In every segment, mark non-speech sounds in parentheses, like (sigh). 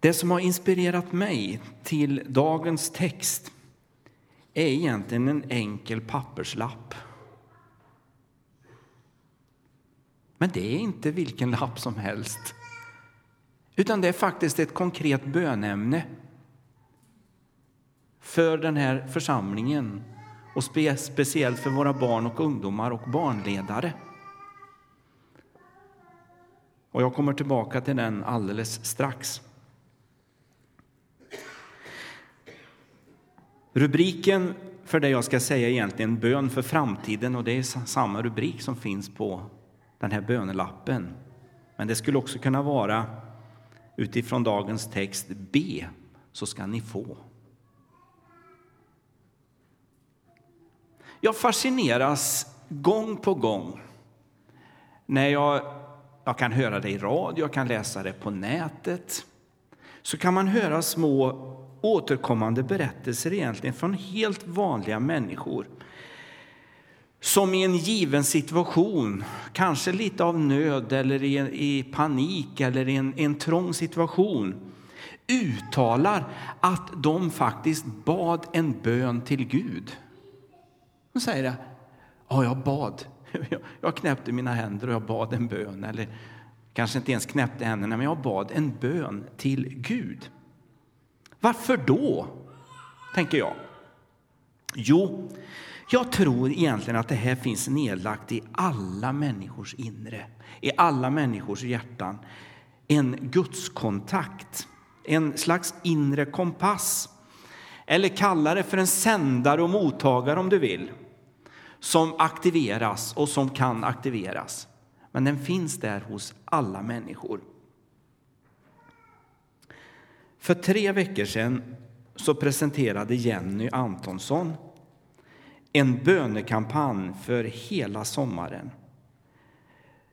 Det som har inspirerat mig till dagens text är egentligen en enkel papperslapp. Men det är inte vilken lapp som helst. Utan det är faktiskt ett konkret bönämne för den här församlingen och speciellt för våra barn och ungdomar och barnledare. Och jag kommer tillbaka till den alldeles strax. Rubriken för det jag ska säga är egentligen bön för framtiden och det är samma rubrik som finns på den här bönelappen. Men det skulle också kunna vara utifrån dagens text be så ska ni få. Jag fascineras gång på gång när jag, jag kan höra det i radio, jag kan läsa det på nätet. Så kan man höra små återkommande berättelser egentligen från helt vanliga människor som i en given situation, kanske lite av nöd eller i, i panik eller i en, en trång situation uttalar att de faktiskt bad en bön till Gud. De säger det. Ja, jag bad. (laughs) Jag knäppte mina händer och jag bad en bön. Eller kanske inte ens knäppte händerna, men jag bad en bön till Gud. Varför då? Tänker jag. Jo, jag tror egentligen att det här finns nedlagt i alla människors inre, i alla människors hjärtan. En gudskontakt, en slags inre kompass. Eller kalla det för en sändare och mottagare om du vill. Som aktiveras och som kan aktiveras. Men den finns där hos alla människor. För tre veckor sedan så presenterade Jenny Antonsson en bönekampanj för hela sommaren.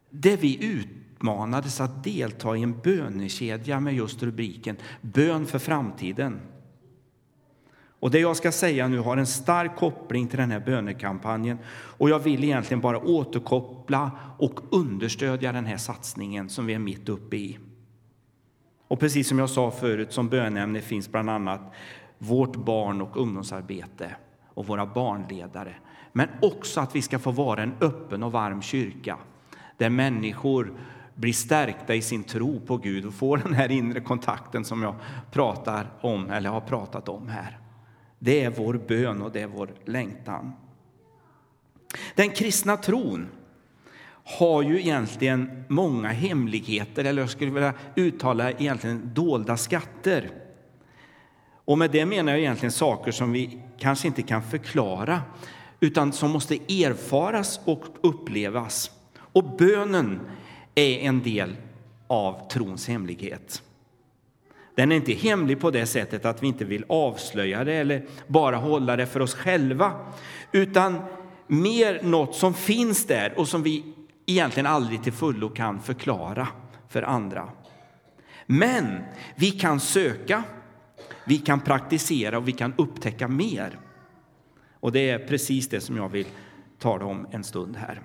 Där vi utmanades att delta i en bönekedja med just rubriken Bön för framtiden. Och det jag ska säga nu har en stark koppling till den här bönekampanjen och jag vill egentligen bara återkoppla och understödja den här satsningen som vi är mitt uppe i. Och precis som jag sa förut, som bönämne finns bland annat vårt barn och ungdomsarbete och våra barnledare. Men också att vi ska få vara en öppen och varm kyrka där människor blir stärkta i sin tro på Gud och får den här inre kontakten som jag pratar om eller har pratat om här. Det är vår bön och det är vår längtan. Den kristna tron har ju egentligen många hemligheter, eller jag skulle vilja uttala egentligen dolda skatter. Och med det menar jag egentligen saker som vi kanske inte kan förklara, utan som måste erfaras och upplevas. Och bönen är en del av trons hemlighet. Den är inte hemlig på det sättet att vi inte vill avslöja det eller bara hålla det för oss själva, utan mer något som finns där och som vi egentligen aldrig till fullo kan förklara för andra. Men vi kan söka, vi kan praktisera och vi kan upptäcka mer. Och det är precis det som jag vill tala om en stund här.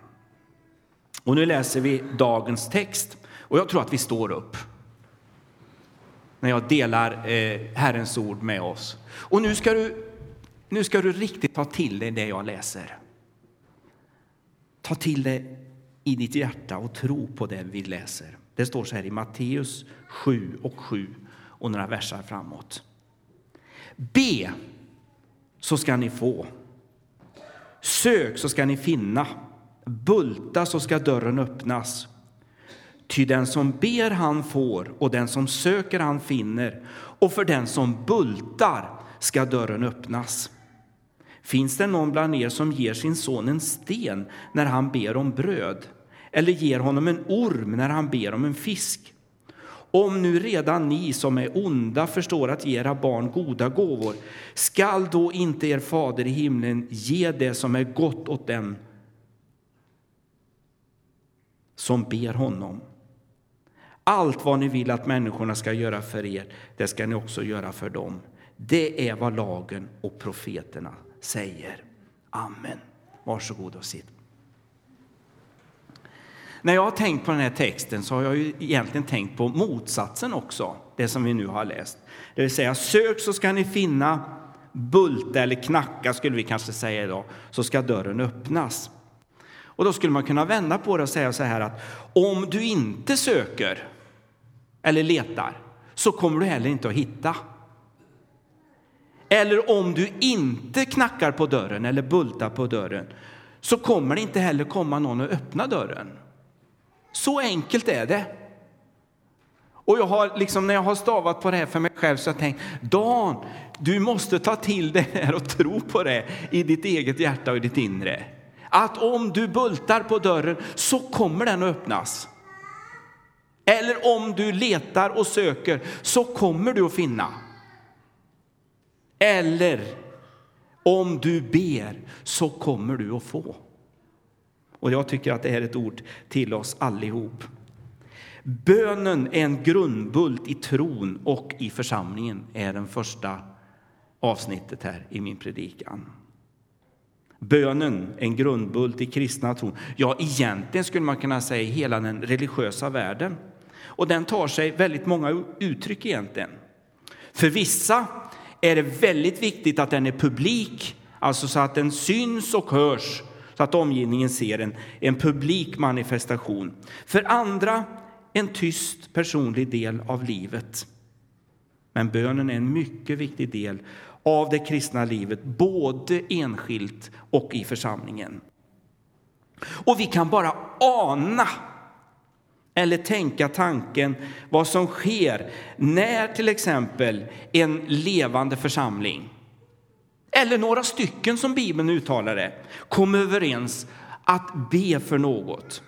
Och nu läser vi dagens text och jag tror att vi står upp när jag delar eh, Herrens ord med oss. Och nu ska du, nu ska du riktigt ta till dig det jag läser. Ta till dig i ditt hjärta och tro på det vi läser. Det står så här i Matteus 7 och 7 och några versar framåt. Be, så ska ni få. Sök, så ska ni finna. Bulta, så ska dörren öppnas. Ty den som ber, han får, och den som söker, han finner. Och för den som bultar ska dörren öppnas. Finns det någon bland er som ger sin son en sten när han ber om bröd eller ger honom en orm när han ber om en fisk? Om nu redan ni som är onda förstår att ge era barn goda gåvor skall då inte er fader i himlen ge det som är gott åt den som ber honom? Allt vad ni vill att människorna ska göra för er, det ska ni också göra för dem. Det är vad lagen och profeterna säger. Amen. Varsågod och sitt. när jag har tänkt på den här texten så har jag ju egentligen tänkt på motsatsen också, det som vi nu har läst. Det vill säga, sök så ska ni finna, bulta eller knacka skulle vi kanske säga idag, så ska dörren öppnas. Och då skulle man kunna vända på det och säga så här att om du inte söker eller letar så kommer du heller inte att hitta. Eller om du inte knackar på dörren eller bultar på dörren så kommer det inte heller komma någon och öppna dörren. Så enkelt är det. Och jag har liksom, när jag har stavat på det här för mig själv så har jag tänkt, Dan, du måste ta till det här och tro på det i ditt eget hjärta och i ditt inre. Att om du bultar på dörren så kommer den att öppnas. Eller om du letar och söker så kommer du att finna. Eller om du ber så kommer du att få. Och jag tycker att det är ett ord till oss allihop. Bönen är en grundbult i tron och i församlingen, är den första avsnittet här i min predikan. Bönen, en grundbult i kristna tron. Ja, egentligen skulle man kunna säga hela den religiösa världen. Och den tar sig väldigt många uttryck egentligen. För vissa är det väldigt viktigt att den är publik, alltså så att den syns och hörs, så att omgivningen ser en, en publik manifestation. För andra en tyst personlig del av livet. Men bönen är en mycket viktig del av det kristna livet, både enskilt och i församlingen. Och vi kan bara ana eller tänka tanken vad som sker när till exempel en levande församling eller några stycken som Bibeln uttalar det, kom överens att be för något.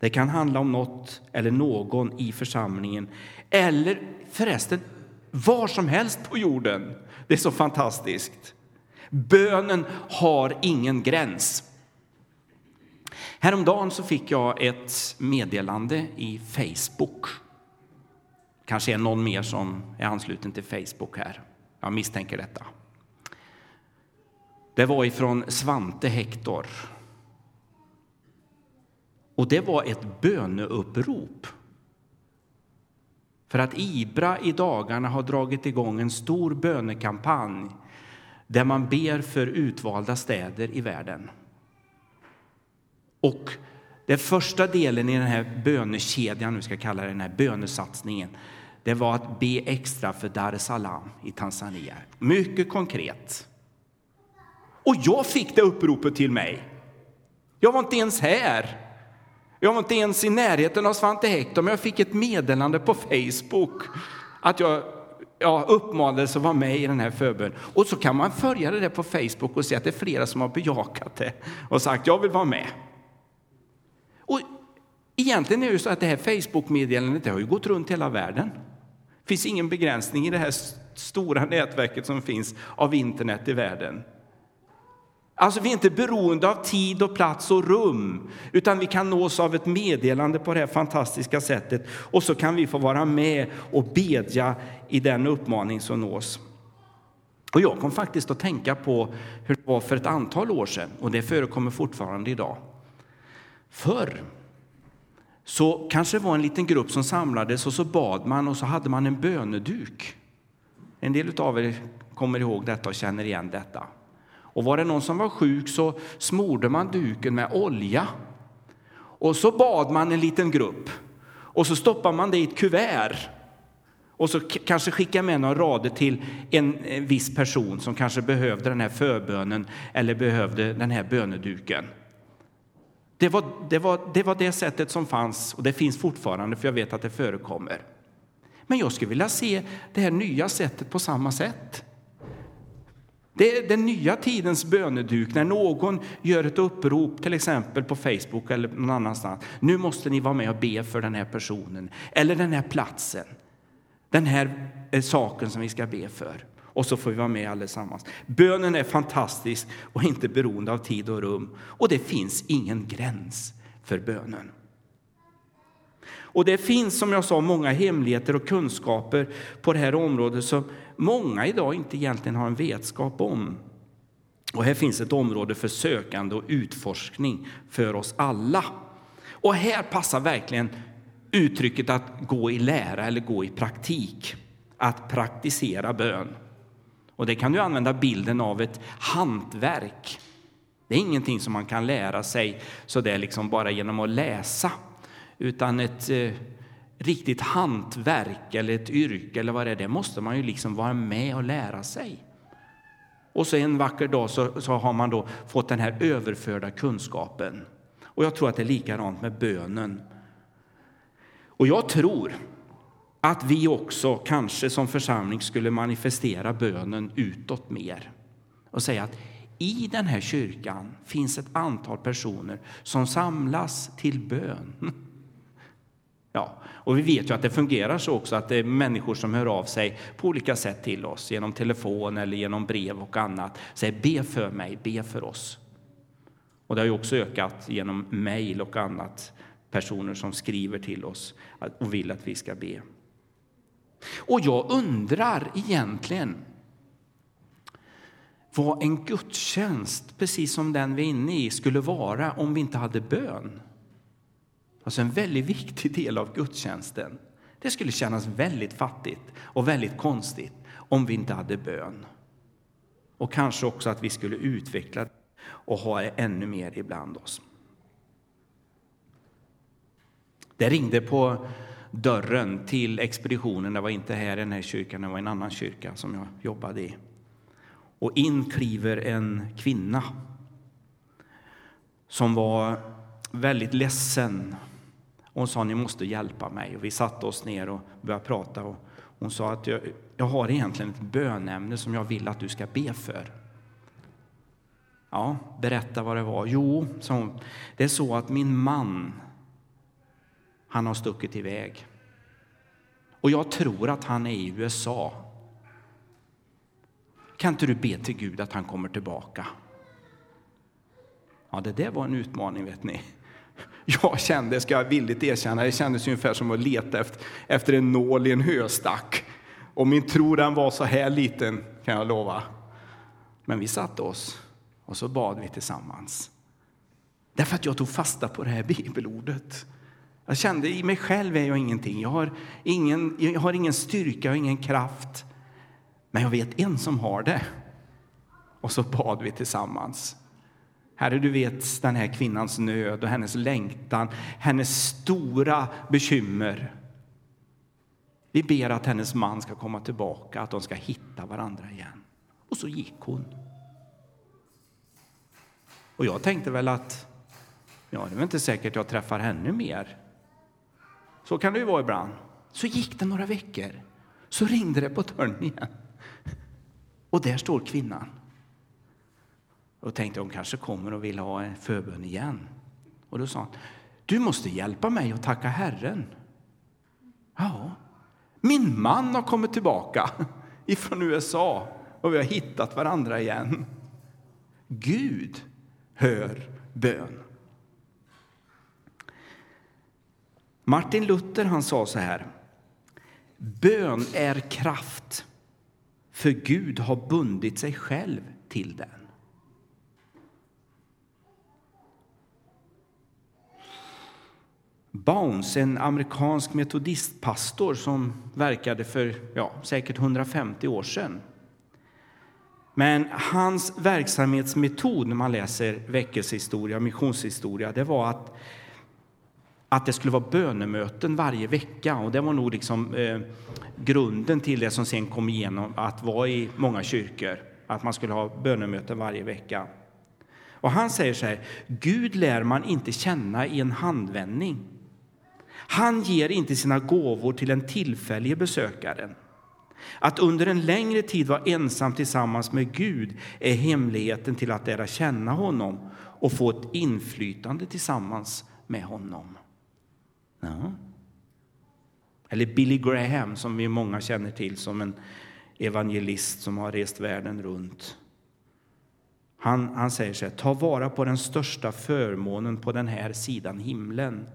Det kan handla om något eller någon i församlingen eller förresten var som helst på jorden. Det är så fantastiskt. Bönen har ingen gräns. Häromdagen så fick jag ett meddelande i Facebook. Kanske är någon mer som är ansluten till Facebook här. Jag misstänker detta. Det var ifrån Svante Hector. Och det var ett böneupprop. För att Ibra i dagarna har dragit igång en stor bönekampanj där man ber för utvalda städer i världen. Och den första delen i den här bönekedjan, nu ska kalla det den här bönesatsningen, det var att be extra för Dar es Salaam i Tanzania. Mycket konkret. Och jag fick det uppropet till mig. Jag var inte ens här. Jag var inte ens i närheten av Svante Hector, men jag fick ett meddelande på Facebook att jag ja, uppmanades att vara med i den här förbönen. Och så kan man följa det där på Facebook och se att det är flera som har bejakat det och sagt jag vill vara med. Och egentligen är det så att det här Facebook-meddelandet har ju gått runt hela världen. Det finns ingen begränsning i det här stora nätverket som finns av internet i världen. Alltså vi är inte beroende av tid och plats och rum, utan vi kan nås av ett meddelande på det här fantastiska sättet och så kan vi få vara med och bedja i den uppmaning som nås. Och jag kom faktiskt att tänka på hur det var för ett antal år sedan och det förekommer fortfarande idag. Förr så kanske det var en liten grupp som samlades och så bad man och så hade man en böneduk. En del av er kommer ihåg detta och känner igen detta. Och var det någon som var sjuk så smorde man duken med olja. Och så bad man en liten grupp. Och så stoppade man det i ett kuvert. Och så kanske skickade med några rader till en viss person som kanske behövde den här förbönen eller behövde den här böneduken. Det var, det, var, det var det sättet som fanns och det finns fortfarande för jag vet att det förekommer. Men jag skulle vilja se det här nya sättet på samma sätt. Det är den nya tidens böneduk när någon gör ett upprop, till exempel på Facebook eller någon annanstans. Nu måste ni vara med och be för den här personen eller den här platsen. Den här eh, saken som vi ska be för. Och så får vi vara med allesammans. Bönen är fantastisk och inte beroende av tid och rum. Och det finns ingen gräns för bönen. Och det finns som jag sa många hemligheter och kunskaper på det här området som många idag inte egentligen har en vetskap om. Och här finns ett område för sökande och utforskning för oss alla. Och här passar verkligen uttrycket att gå i lära eller gå i praktik. Att praktisera bön. Och det kan du använda bilden av ett hantverk. Det är ingenting som man kan lära sig så där liksom bara genom att läsa, utan ett eh, riktigt hantverk eller ett yrke eller vad det är, det måste man ju liksom vara med och lära sig. Och så en vacker dag så, så har man då fått den här överförda kunskapen. Och jag tror att det är likadant med bönen. Och jag tror att vi också kanske som församling skulle manifestera bönen utåt mer och säga att i den här kyrkan finns ett antal personer som samlas till bön. Ja, och vi vet ju att det fungerar så också att det är människor som hör av sig på olika sätt till oss genom telefon eller genom brev och annat. Säger be för mig, be för oss. Och det har ju också ökat genom mejl och annat. Personer som skriver till oss och vill att vi ska be. Och jag undrar egentligen vad en gudstjänst, precis som den vi är inne i, skulle vara om vi inte hade bön. Alltså en väldigt viktig del av gudstjänsten. Det skulle kännas väldigt fattigt och väldigt konstigt om vi inte hade bön. Och kanske också att vi skulle utveckla och ha ännu mer ibland oss. Det ringde på dörren till expeditionen. Det var inte här i den här kyrkan, det var en annan kyrka som jag jobbade i. Och in kliver en kvinna som var väldigt ledsen. Hon sa ni måste hjälpa mig. Och vi satte oss ner och började prata. Och hon sa att jag, jag har egentligen ett bönämne som jag vill att du ska be för. Ja, berätta vad det var. Jo, sa hon, det är så att min man han har stuckit iväg. Och jag tror att han är i USA. Kan inte du be till Gud att han kommer tillbaka? Ja, det där var en utmaning, vet ni. Jag kände, ska jag villigt erkänna, det kändes ungefär som att leta efter, efter en nål i en höstack. Och min tro den var så här liten, kan jag lova. Men vi satte oss och så bad vi tillsammans. Därför att jag tog fasta på det här bibelordet. Jag kände i mig själv är jag ingenting. Jag har ingen, jag har ingen styrka och ingen kraft. Men jag vet en som har det. Och så bad vi tillsammans. Herre, du vet den här kvinnans nöd och hennes längtan, hennes stora bekymmer. Vi ber att hennes man ska komma tillbaka, att de ska hitta varandra igen. Och så gick hon. Och jag tänkte väl att ja, det är inte säkert jag träffar henne mer. Så kan det ju vara ibland. Så gick det några veckor. Så ringde det på dörren igen. Och där står kvinnan. Och tänkte hon kanske kommer och vill ha en förbön igen. Och då sa hon, du måste hjälpa mig att tacka Herren. Ja, min man har kommit tillbaka (laughs) ifrån USA och vi har hittat varandra igen. Gud hör bön. Martin Luther han sa så här. Bön är kraft, för Gud har bundit sig själv till den. Bounce, en amerikansk metodistpastor som verkade för ja, säkert 150 år sedan. Men hans verksamhetsmetod när man läser väckelsehistoria, missionshistoria, det var att att det skulle vara bönemöten varje vecka. Och det var nog liksom, eh, grunden till det som sen kom igenom att vara i många kyrkor. Att man skulle ha bönemöten varje vecka. Och han säger så här, Gud lär man inte känna i en handvändning. Han ger inte sina gåvor till en tillfällig besökare. Att under en längre tid vara ensam tillsammans med Gud är hemligheten till att lära känna honom och få ett inflytande tillsammans med honom. Ja. Eller Billy Graham, som vi många känner till som en evangelist som har rest världen runt. Han, han säger så här, ta vara på den största förmånen på den här sidan himlen.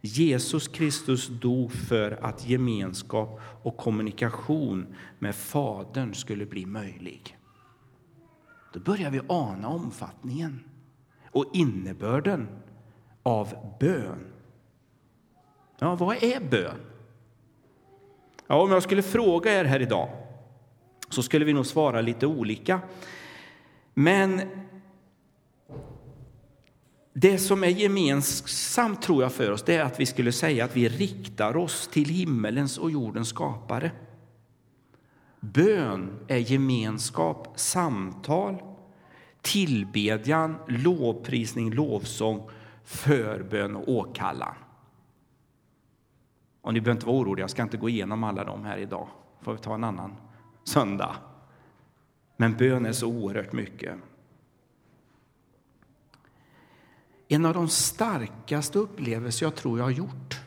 Jesus Kristus dog för att gemenskap och kommunikation med Fadern skulle bli möjlig. Då börjar vi ana omfattningen och innebörden av bön Ja, vad är bön? Ja, om jag skulle fråga er här idag så skulle vi nog svara lite olika. Men det som är gemensamt tror jag för oss det är att vi skulle säga att vi riktar oss till himmelens och jordens skapare. Bön är gemenskap, samtal, tillbedjan, lovprisning, lovsång, förbön och åkallan. Och ni behöver inte vara oroliga, jag ska inte gå igenom alla dem här idag. får vi ta en annan söndag. Men bön är så oerhört mycket. En av de starkaste upplevelser jag tror jag har gjort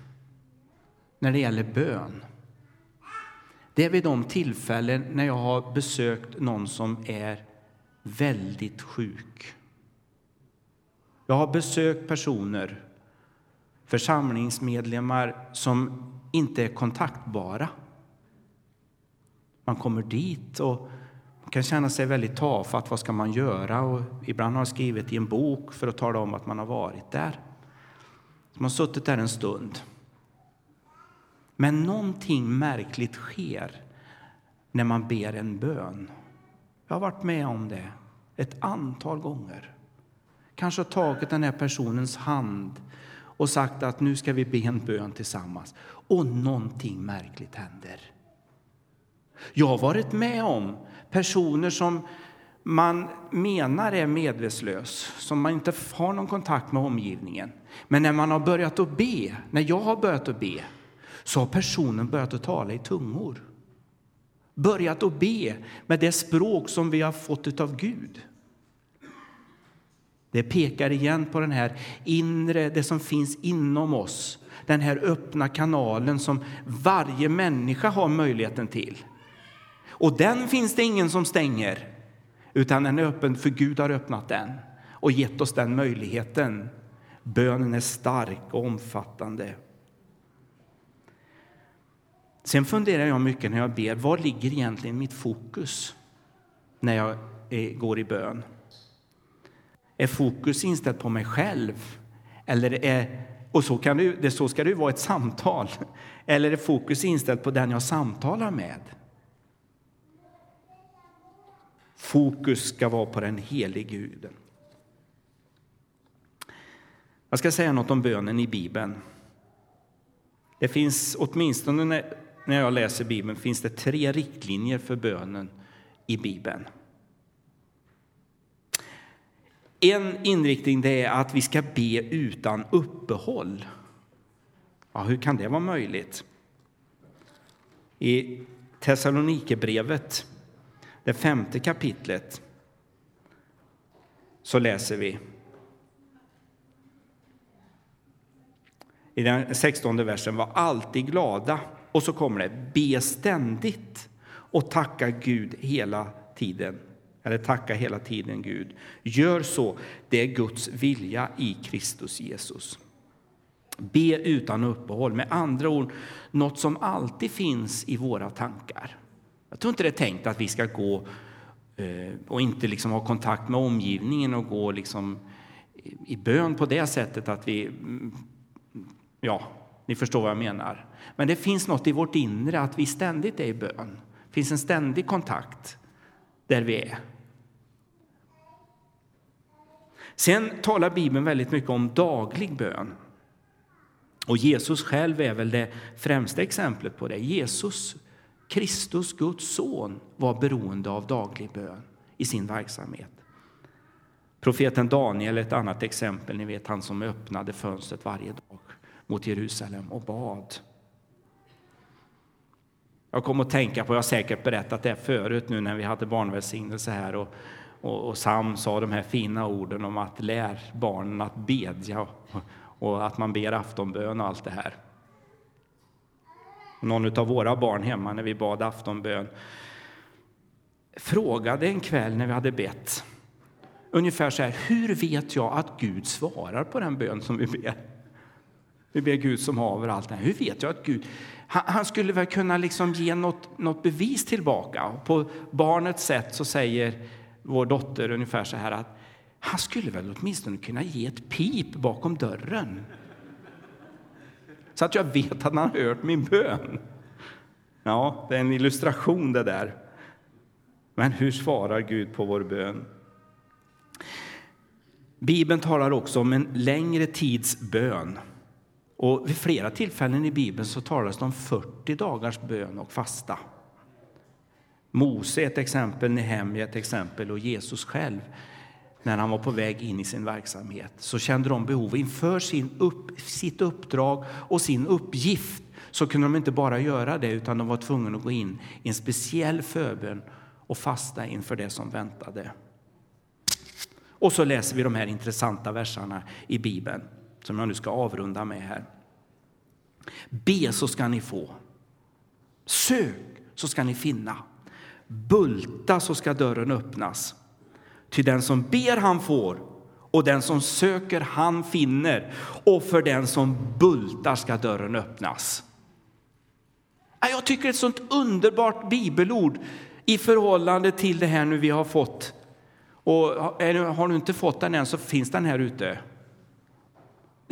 när det gäller bön det är vid de tillfällen när jag har besökt någon som är väldigt sjuk. Jag har besökt personer, församlingsmedlemmar som inte är kontaktbara. Man kommer dit och kan känna sig väldigt tafatt. Vad ska man göra? Och ibland har jag skrivit i en bok för att tala om att man har varit där. Man har suttit där en stund. Men någonting märkligt sker när man ber en bön. Jag har varit med om det ett antal gånger. Kanske tagit den här personens hand och sagt att nu ska vi be en bön tillsammans. Och någonting märkligt händer. Jag har varit med om personer som man menar är medvetslös, som man inte har någon kontakt med omgivningen. Men när man har börjat att be, när jag har börjat att be, så har personen börjat att tala i tungor. Börjat att be med det språk som vi har fått av Gud. Det pekar igen på den här inre, det som finns inom oss. Den här öppna kanalen som varje människa har möjligheten till. Och den finns det ingen som stänger, utan den är öppen för Gud har öppnat den och gett oss den möjligheten. Bönen är stark och omfattande. Sen funderar jag mycket när jag ber, var ligger egentligen mitt fokus när jag eh, går i bön? Är fokus inställt på mig själv? Eller är, och så, kan det, så ska det ju vara ett samtal. (laughs) Eller är fokus inställt på den jag samtalar med? Fokus ska vara på den helige Guden. Jag ska säga något om bönen i Bibeln. Det finns åtminstone när jag läser Bibeln finns det tre riktlinjer för bönen i Bibeln. En inriktning det är att vi ska be utan uppehåll. Ja, hur kan det vara möjligt? I Thessalonikerbrevet, det femte kapitlet, så läser vi i den sextonde versen, var alltid glada. Och så kommer det, be ständigt och tacka Gud hela tiden eller tacka hela tiden Gud. Gör så, det är Guds vilja i Kristus Jesus. Be utan uppehåll, med andra ord något som alltid finns i våra tankar. Jag tror inte det är tänkt att vi ska gå eh, och inte liksom ha kontakt med omgivningen och gå liksom i bön på det sättet att vi... Mm, ja, ni förstår vad jag menar. Men det finns något i vårt inre att vi ständigt är i bön. Det finns en ständig kontakt där vi är. Sen talar Bibeln väldigt mycket om daglig bön. Och Jesus själv är väl det främsta exemplet på det. Jesus, Kristus, Guds son, var beroende av daglig bön i sin verksamhet. Profeten Daniel är ett annat exempel, ni vet han som öppnade fönstret varje dag mot Jerusalem och bad. Jag kom att tänka på, jag har säkert berättat det förut nu när vi hade barnvälsignelse här och och, och Sam sa de här fina orden om att lär barnen att bedja och, och att man ber aftonbön och allt det här. Någon av våra barn hemma när vi bad aftonbön frågade en kväll när vi hade bett ungefär så här, hur vet jag att Gud svarar på den bön som vi ber? Vi ber Gud som haver allt det här. Hur vet jag att Gud... Han, han skulle väl kunna liksom ge något, något bevis tillbaka. På barnets sätt så säger vår dotter ungefär så här att han skulle väl åtminstone kunna ge ett pip bakom dörren. så att jag vet att han har hört min bön. Ja, det är en illustration det där. Men hur svarar Gud på vår bön? Bibeln talar också om en längre tids bön. Och vid flera tillfällen i Bibeln så talas det om 40 dagars bön och fasta. Mose är ett exempel, Nehemja ett exempel och Jesus själv när han var på väg in i sin verksamhet så kände de behov inför sin upp, sitt uppdrag och sin uppgift så kunde de inte bara göra det utan de var tvungna att gå in i en speciell förbön och fasta inför det som väntade. Och så läser vi de här intressanta verserna i Bibeln som jag nu ska avrunda med här. Be så ska ni få. Sök så ska ni finna. Bulta så ska dörren öppnas. Ty den som ber han får och den som söker han finner och för den som bultar ska dörren öppnas. Jag tycker det är ett sånt underbart bibelord i förhållande till det här nu vi har fått. Och har du inte fått den än så finns den här ute.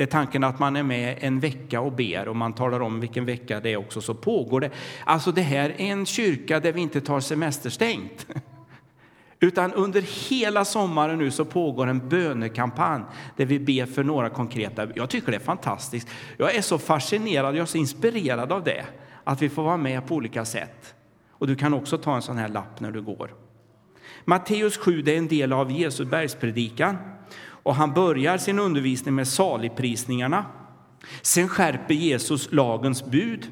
Det är tanken att man är med en vecka och ber och man talar om vilken vecka det är också så pågår det. Alltså det här är en kyrka där vi inte tar semesterstängt. (laughs) Utan under hela sommaren nu så pågår en bönekampanj där vi ber för några konkreta. Jag tycker det är fantastiskt. Jag är så fascinerad, jag är så inspirerad av det. Att vi får vara med på olika sätt. Och du kan också ta en sån här lapp när du går. Matteus 7 är en del av Jesu bergspredikan. Och han börjar sin undervisning med saligprisningarna. Sen skärper Jesus lagens bud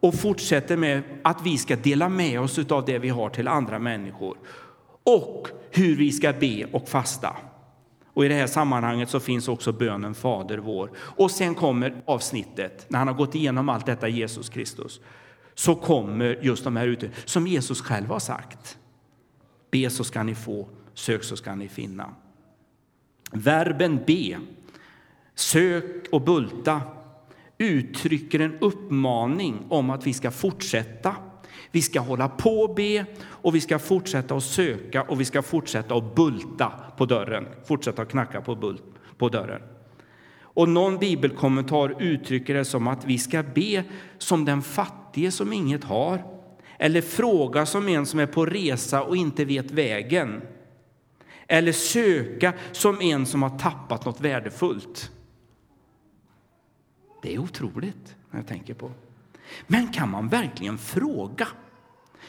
och fortsätter med att vi ska dela med oss av det vi har till andra människor och hur vi ska be och fasta. Och I det här sammanhanget så finns också bönen Fader vår. Och sen kommer avsnittet, när han har gått igenom allt detta, Jesus Kristus, så kommer just de här ute, som Jesus själv har sagt. Be så ska ni få, sök så ska ni finna. Verben be, sök och bulta uttrycker en uppmaning om att vi ska fortsätta. Vi ska hålla på och be och vi ska fortsätta att söka och vi ska fortsätta att bulta på dörren, fortsätta att knacka på, bult, på dörren. Och någon bibelkommentar uttrycker det som att vi ska be som den fattige som inget har eller fråga som en som är på resa och inte vet vägen eller söka som en som har tappat något värdefullt. Det är otroligt när jag tänker på. Men kan man verkligen fråga?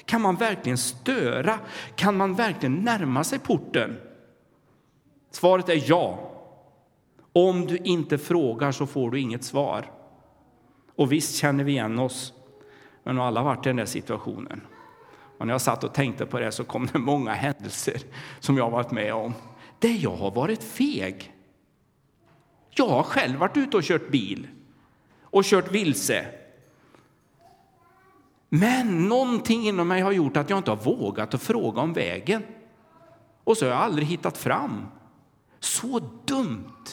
Kan man verkligen störa? Kan man verkligen närma sig porten? Svaret är ja. Om du inte frågar så får du inget svar. Och visst känner vi igen oss, men har alla varit i den där situationen. Och när jag satt och tänkte på det så kom det många händelser som jag varit med om. Där jag har varit feg. Jag har själv varit ute och kört bil och kört vilse. Men någonting inom mig har gjort att jag inte har vågat att fråga om vägen. Och så har jag aldrig hittat fram. Så dumt!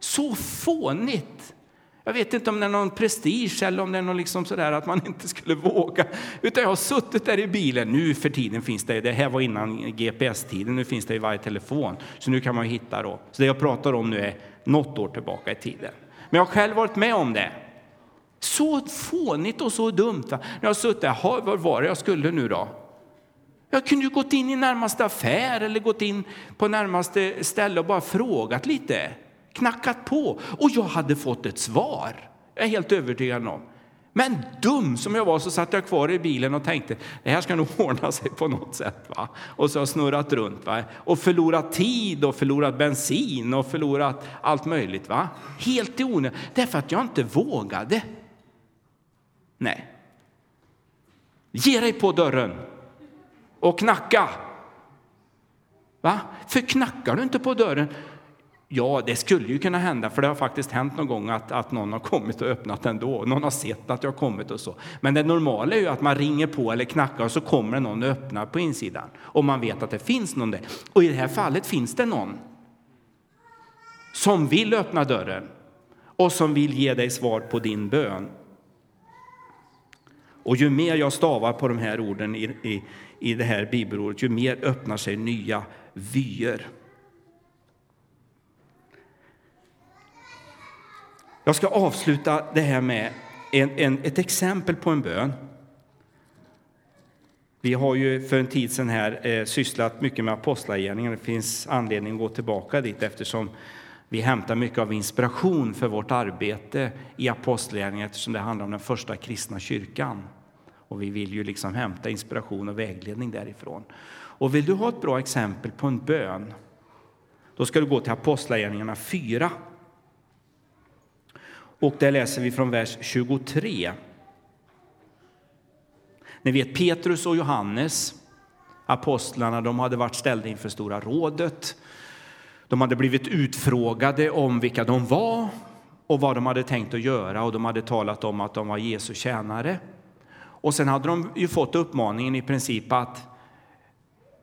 Så fånigt! Jag vet inte om det är någon prestige eller om det är någon liksom sådär att man (laughs) inte skulle våga. Utan jag har suttit där i bilen. Nu för tiden finns det, det här var innan GPS-tiden, nu finns det i varje telefon. Så nu kan man hitta då. Så det jag pratar om nu är något år tillbaka i tiden. Men jag har själv varit med om det. Så fånigt och så dumt. Va? När jag suttit där, var var det jag skulle nu då? Jag kunde ju gått in i närmaste affär eller gått in på närmaste ställe och bara frågat lite. Knackat på. Och jag hade fått ett svar. Jag är helt övertygad om. Men dum som jag var så satt jag kvar i bilen och tänkte det här ska nog (laughs) ordna sig på något sätt. Va? Och så har jag snurrat runt va? och förlorat tid och förlorat bensin och förlorat allt möjligt. Va? Helt i onödan, därför att jag inte vågade. Nej. Ge dig på dörren och knacka. Va? För knackar du inte på dörren Ja, det skulle ju kunna hända, för det har faktiskt hänt någon gång att, att någon har kommit och öppnat ändå. Någon har sett att jag har kommit och så. Men det normala är ju att man ringer på eller knackar och så kommer det någon och öppnar på insidan. Och man vet att det finns någon där. Och i det här fallet finns det någon som vill öppna dörren och som vill ge dig svar på din bön. Och ju mer jag stavar på de här orden i, i, i det här bibelordet, ju mer öppnar sig nya vyer. Jag ska avsluta det här med en, en, ett exempel på en bön. Vi har ju för en tid sedan här eh, sysslat mycket med apostlagärningarna. Det finns anledning att gå tillbaka dit eftersom vi hämtar mycket av inspiration för vårt arbete i apostlagärningarna eftersom det handlar om den första kristna kyrkan. Och vi vill ju liksom hämta inspiration och vägledning därifrån. Och vill du ha ett bra exempel på en bön, då ska du gå till Apostlagärningarna 4. Och där läser vi från vers 23. Ni vet Petrus och Johannes, apostlarna, de hade varit ställda inför Stora rådet. De hade blivit utfrågade om vilka de var och vad de hade tänkt att göra och de hade talat om att de var Jesu tjänare. Och sen hade de ju fått uppmaningen i princip att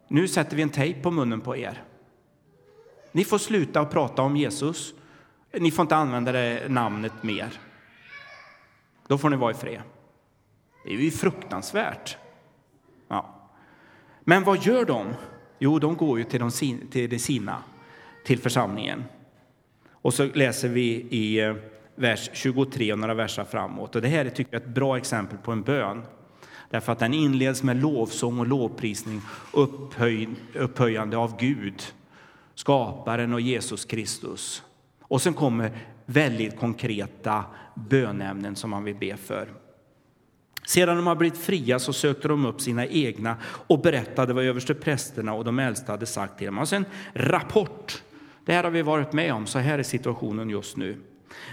nu sätter vi en tejp på munnen på er. Ni får sluta att prata om Jesus. Ni får inte använda det namnet mer. Då får ni vara i fred. Det är ju fruktansvärt. Ja. Men vad gör de? Jo, de går ju till, de, till de sina, till församlingen. Och så läser vi i eh, vers 23 och några verser framåt. Och det här är tycker jag, ett bra exempel på en bön. Därför att den inleds med lovsång och lovprisning, upphöj, upphöjande av Gud, skaparen och Jesus Kristus. Och sen kommer väldigt konkreta bönämnen som man vill be för. Sedan de har blivit fria så sökte de upp sina egna och berättade vad översteprästerna och de äldsta hade sagt till dem. Alltså en rapport. Det här har vi varit med om, så här är situationen just nu.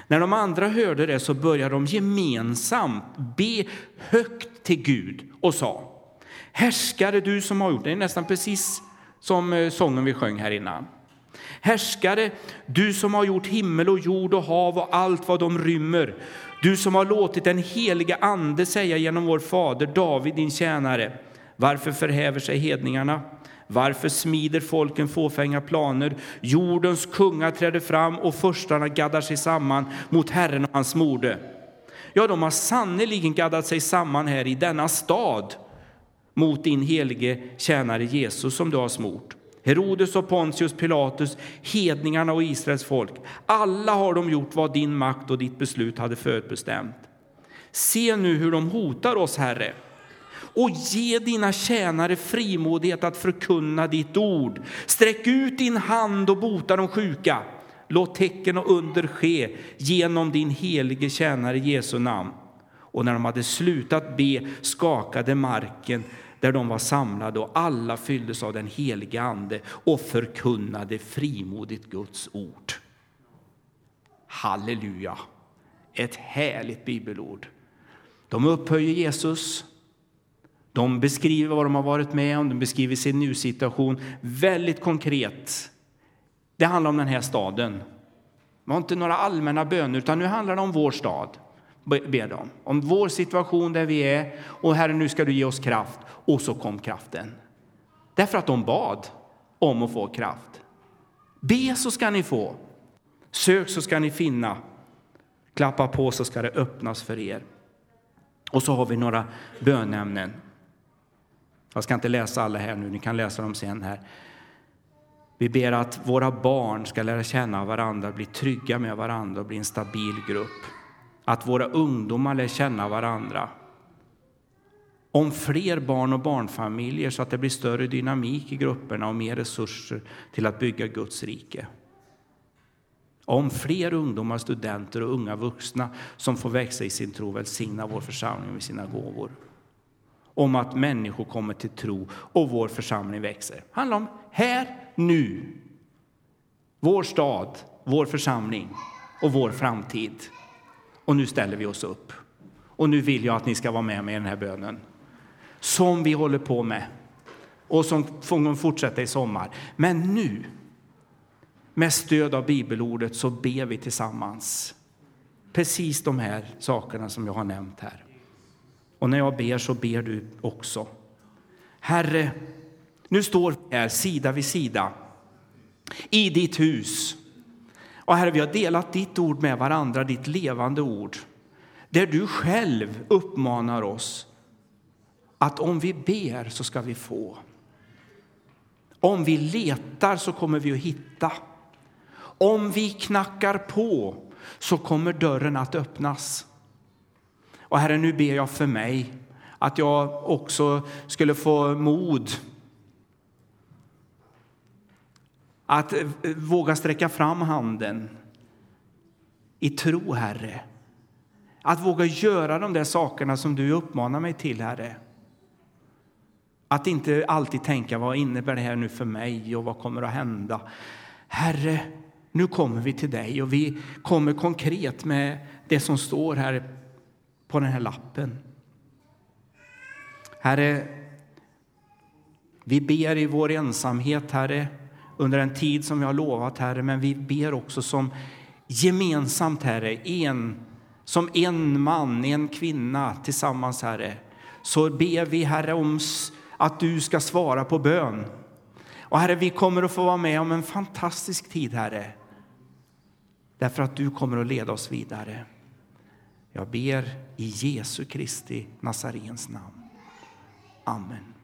När de andra hörde det så började de gemensamt be högt till Gud och sa Härskare du som har gjort, det Det är nästan precis som eh, sången vi sjöng här innan. Härskare, du som har gjort himmel och jord och hav och allt vad de rymmer. Du som har låtit den helige ande säga genom vår fader David, din tjänare. Varför förhäver sig hedningarna? Varför smider folken fåfänga planer? Jordens kungar träder fram och förstarna gaddar sig samman mot Herren och hans morde? Ja, de har sannerligen gaddat sig samman här i denna stad mot din helige tjänare Jesus som du har smort. Herodes och Pontius Pilatus, hedningarna och Israels folk. Alla har de gjort vad din makt och ditt beslut hade förutbestämt. Se nu hur de hotar oss, Herre, och ge dina tjänare frimodighet att förkunna ditt ord. Sträck ut din hand och bota de sjuka. Låt tecken och under ske genom din helige tjänare Jesu namn. Och när de hade slutat be skakade marken där de var samlade och alla fylldes av den helige Ande och förkunnade frimodigt Guds ord. Halleluja! Ett härligt bibelord. De upphöjer Jesus. De beskriver vad de har varit med om, de beskriver sin nu-situation väldigt konkret. Det handlar om den här staden. Det var inte några allmänna böner, utan nu handlar det om vår stad ber de. Om vår situation där vi är. Och Herre, nu ska du ge oss kraft. Och så kom kraften. Därför att de bad om att få kraft. Be så ska ni få. Sök så ska ni finna. Klappa på så ska det öppnas för er. Och så har vi några bönämnen. Jag ska inte läsa alla här nu, ni kan läsa dem sen här. Vi ber att våra barn ska lära känna varandra, bli trygga med varandra och bli en stabil grupp att våra ungdomar lär känna varandra. Om fler barn och barnfamiljer så att det blir större dynamik i grupperna och mer resurser till att bygga Guds rike. Om fler ungdomar, studenter och unga vuxna som får växa i sin tro välsigna vår församling med sina gåvor. Om att människor kommer till tro och vår församling växer. Det handlar om här, nu. Vår stad, vår församling och vår framtid. Och nu ställer vi oss upp. Och nu vill jag att ni ska vara med mig i den här bönen. Som vi håller på med. Och som får fortsätta i sommar. Men nu, med stöd av bibelordet, så ber vi tillsammans. Precis de här sakerna som jag har nämnt här. Och när jag ber så ber du också. Herre, nu står vi här sida vid sida i ditt hus och Herre, vi har delat ditt ord med varandra, ditt levande ord, där du själv uppmanar oss att om vi ber så ska vi få. Om vi letar så kommer vi att hitta. Om vi knackar på så kommer dörren att öppnas. Och Herre, nu ber jag för mig att jag också skulle få mod att eh, våga sträcka fram handen i tro, Herre. Att våga göra de där sakerna som du uppmanar mig till, Herre. Att inte alltid tänka vad innebär det här nu för mig och vad kommer att hända. Herre, nu kommer vi till dig och vi kommer konkret med det som står här på den här lappen. Herre, vi ber i vår ensamhet, Herre, under en tid som vi har lovat, Herre, men vi ber också som gemensamt, Herre, en, som en man, en kvinna tillsammans, Herre. Så ber vi, Herre, om att du ska svara på bön. Och Herre, vi kommer att få vara med om en fantastisk tid, Herre. Därför att du kommer att leda oss vidare. Jag ber i Jesu Kristi Nazarens namn. Amen.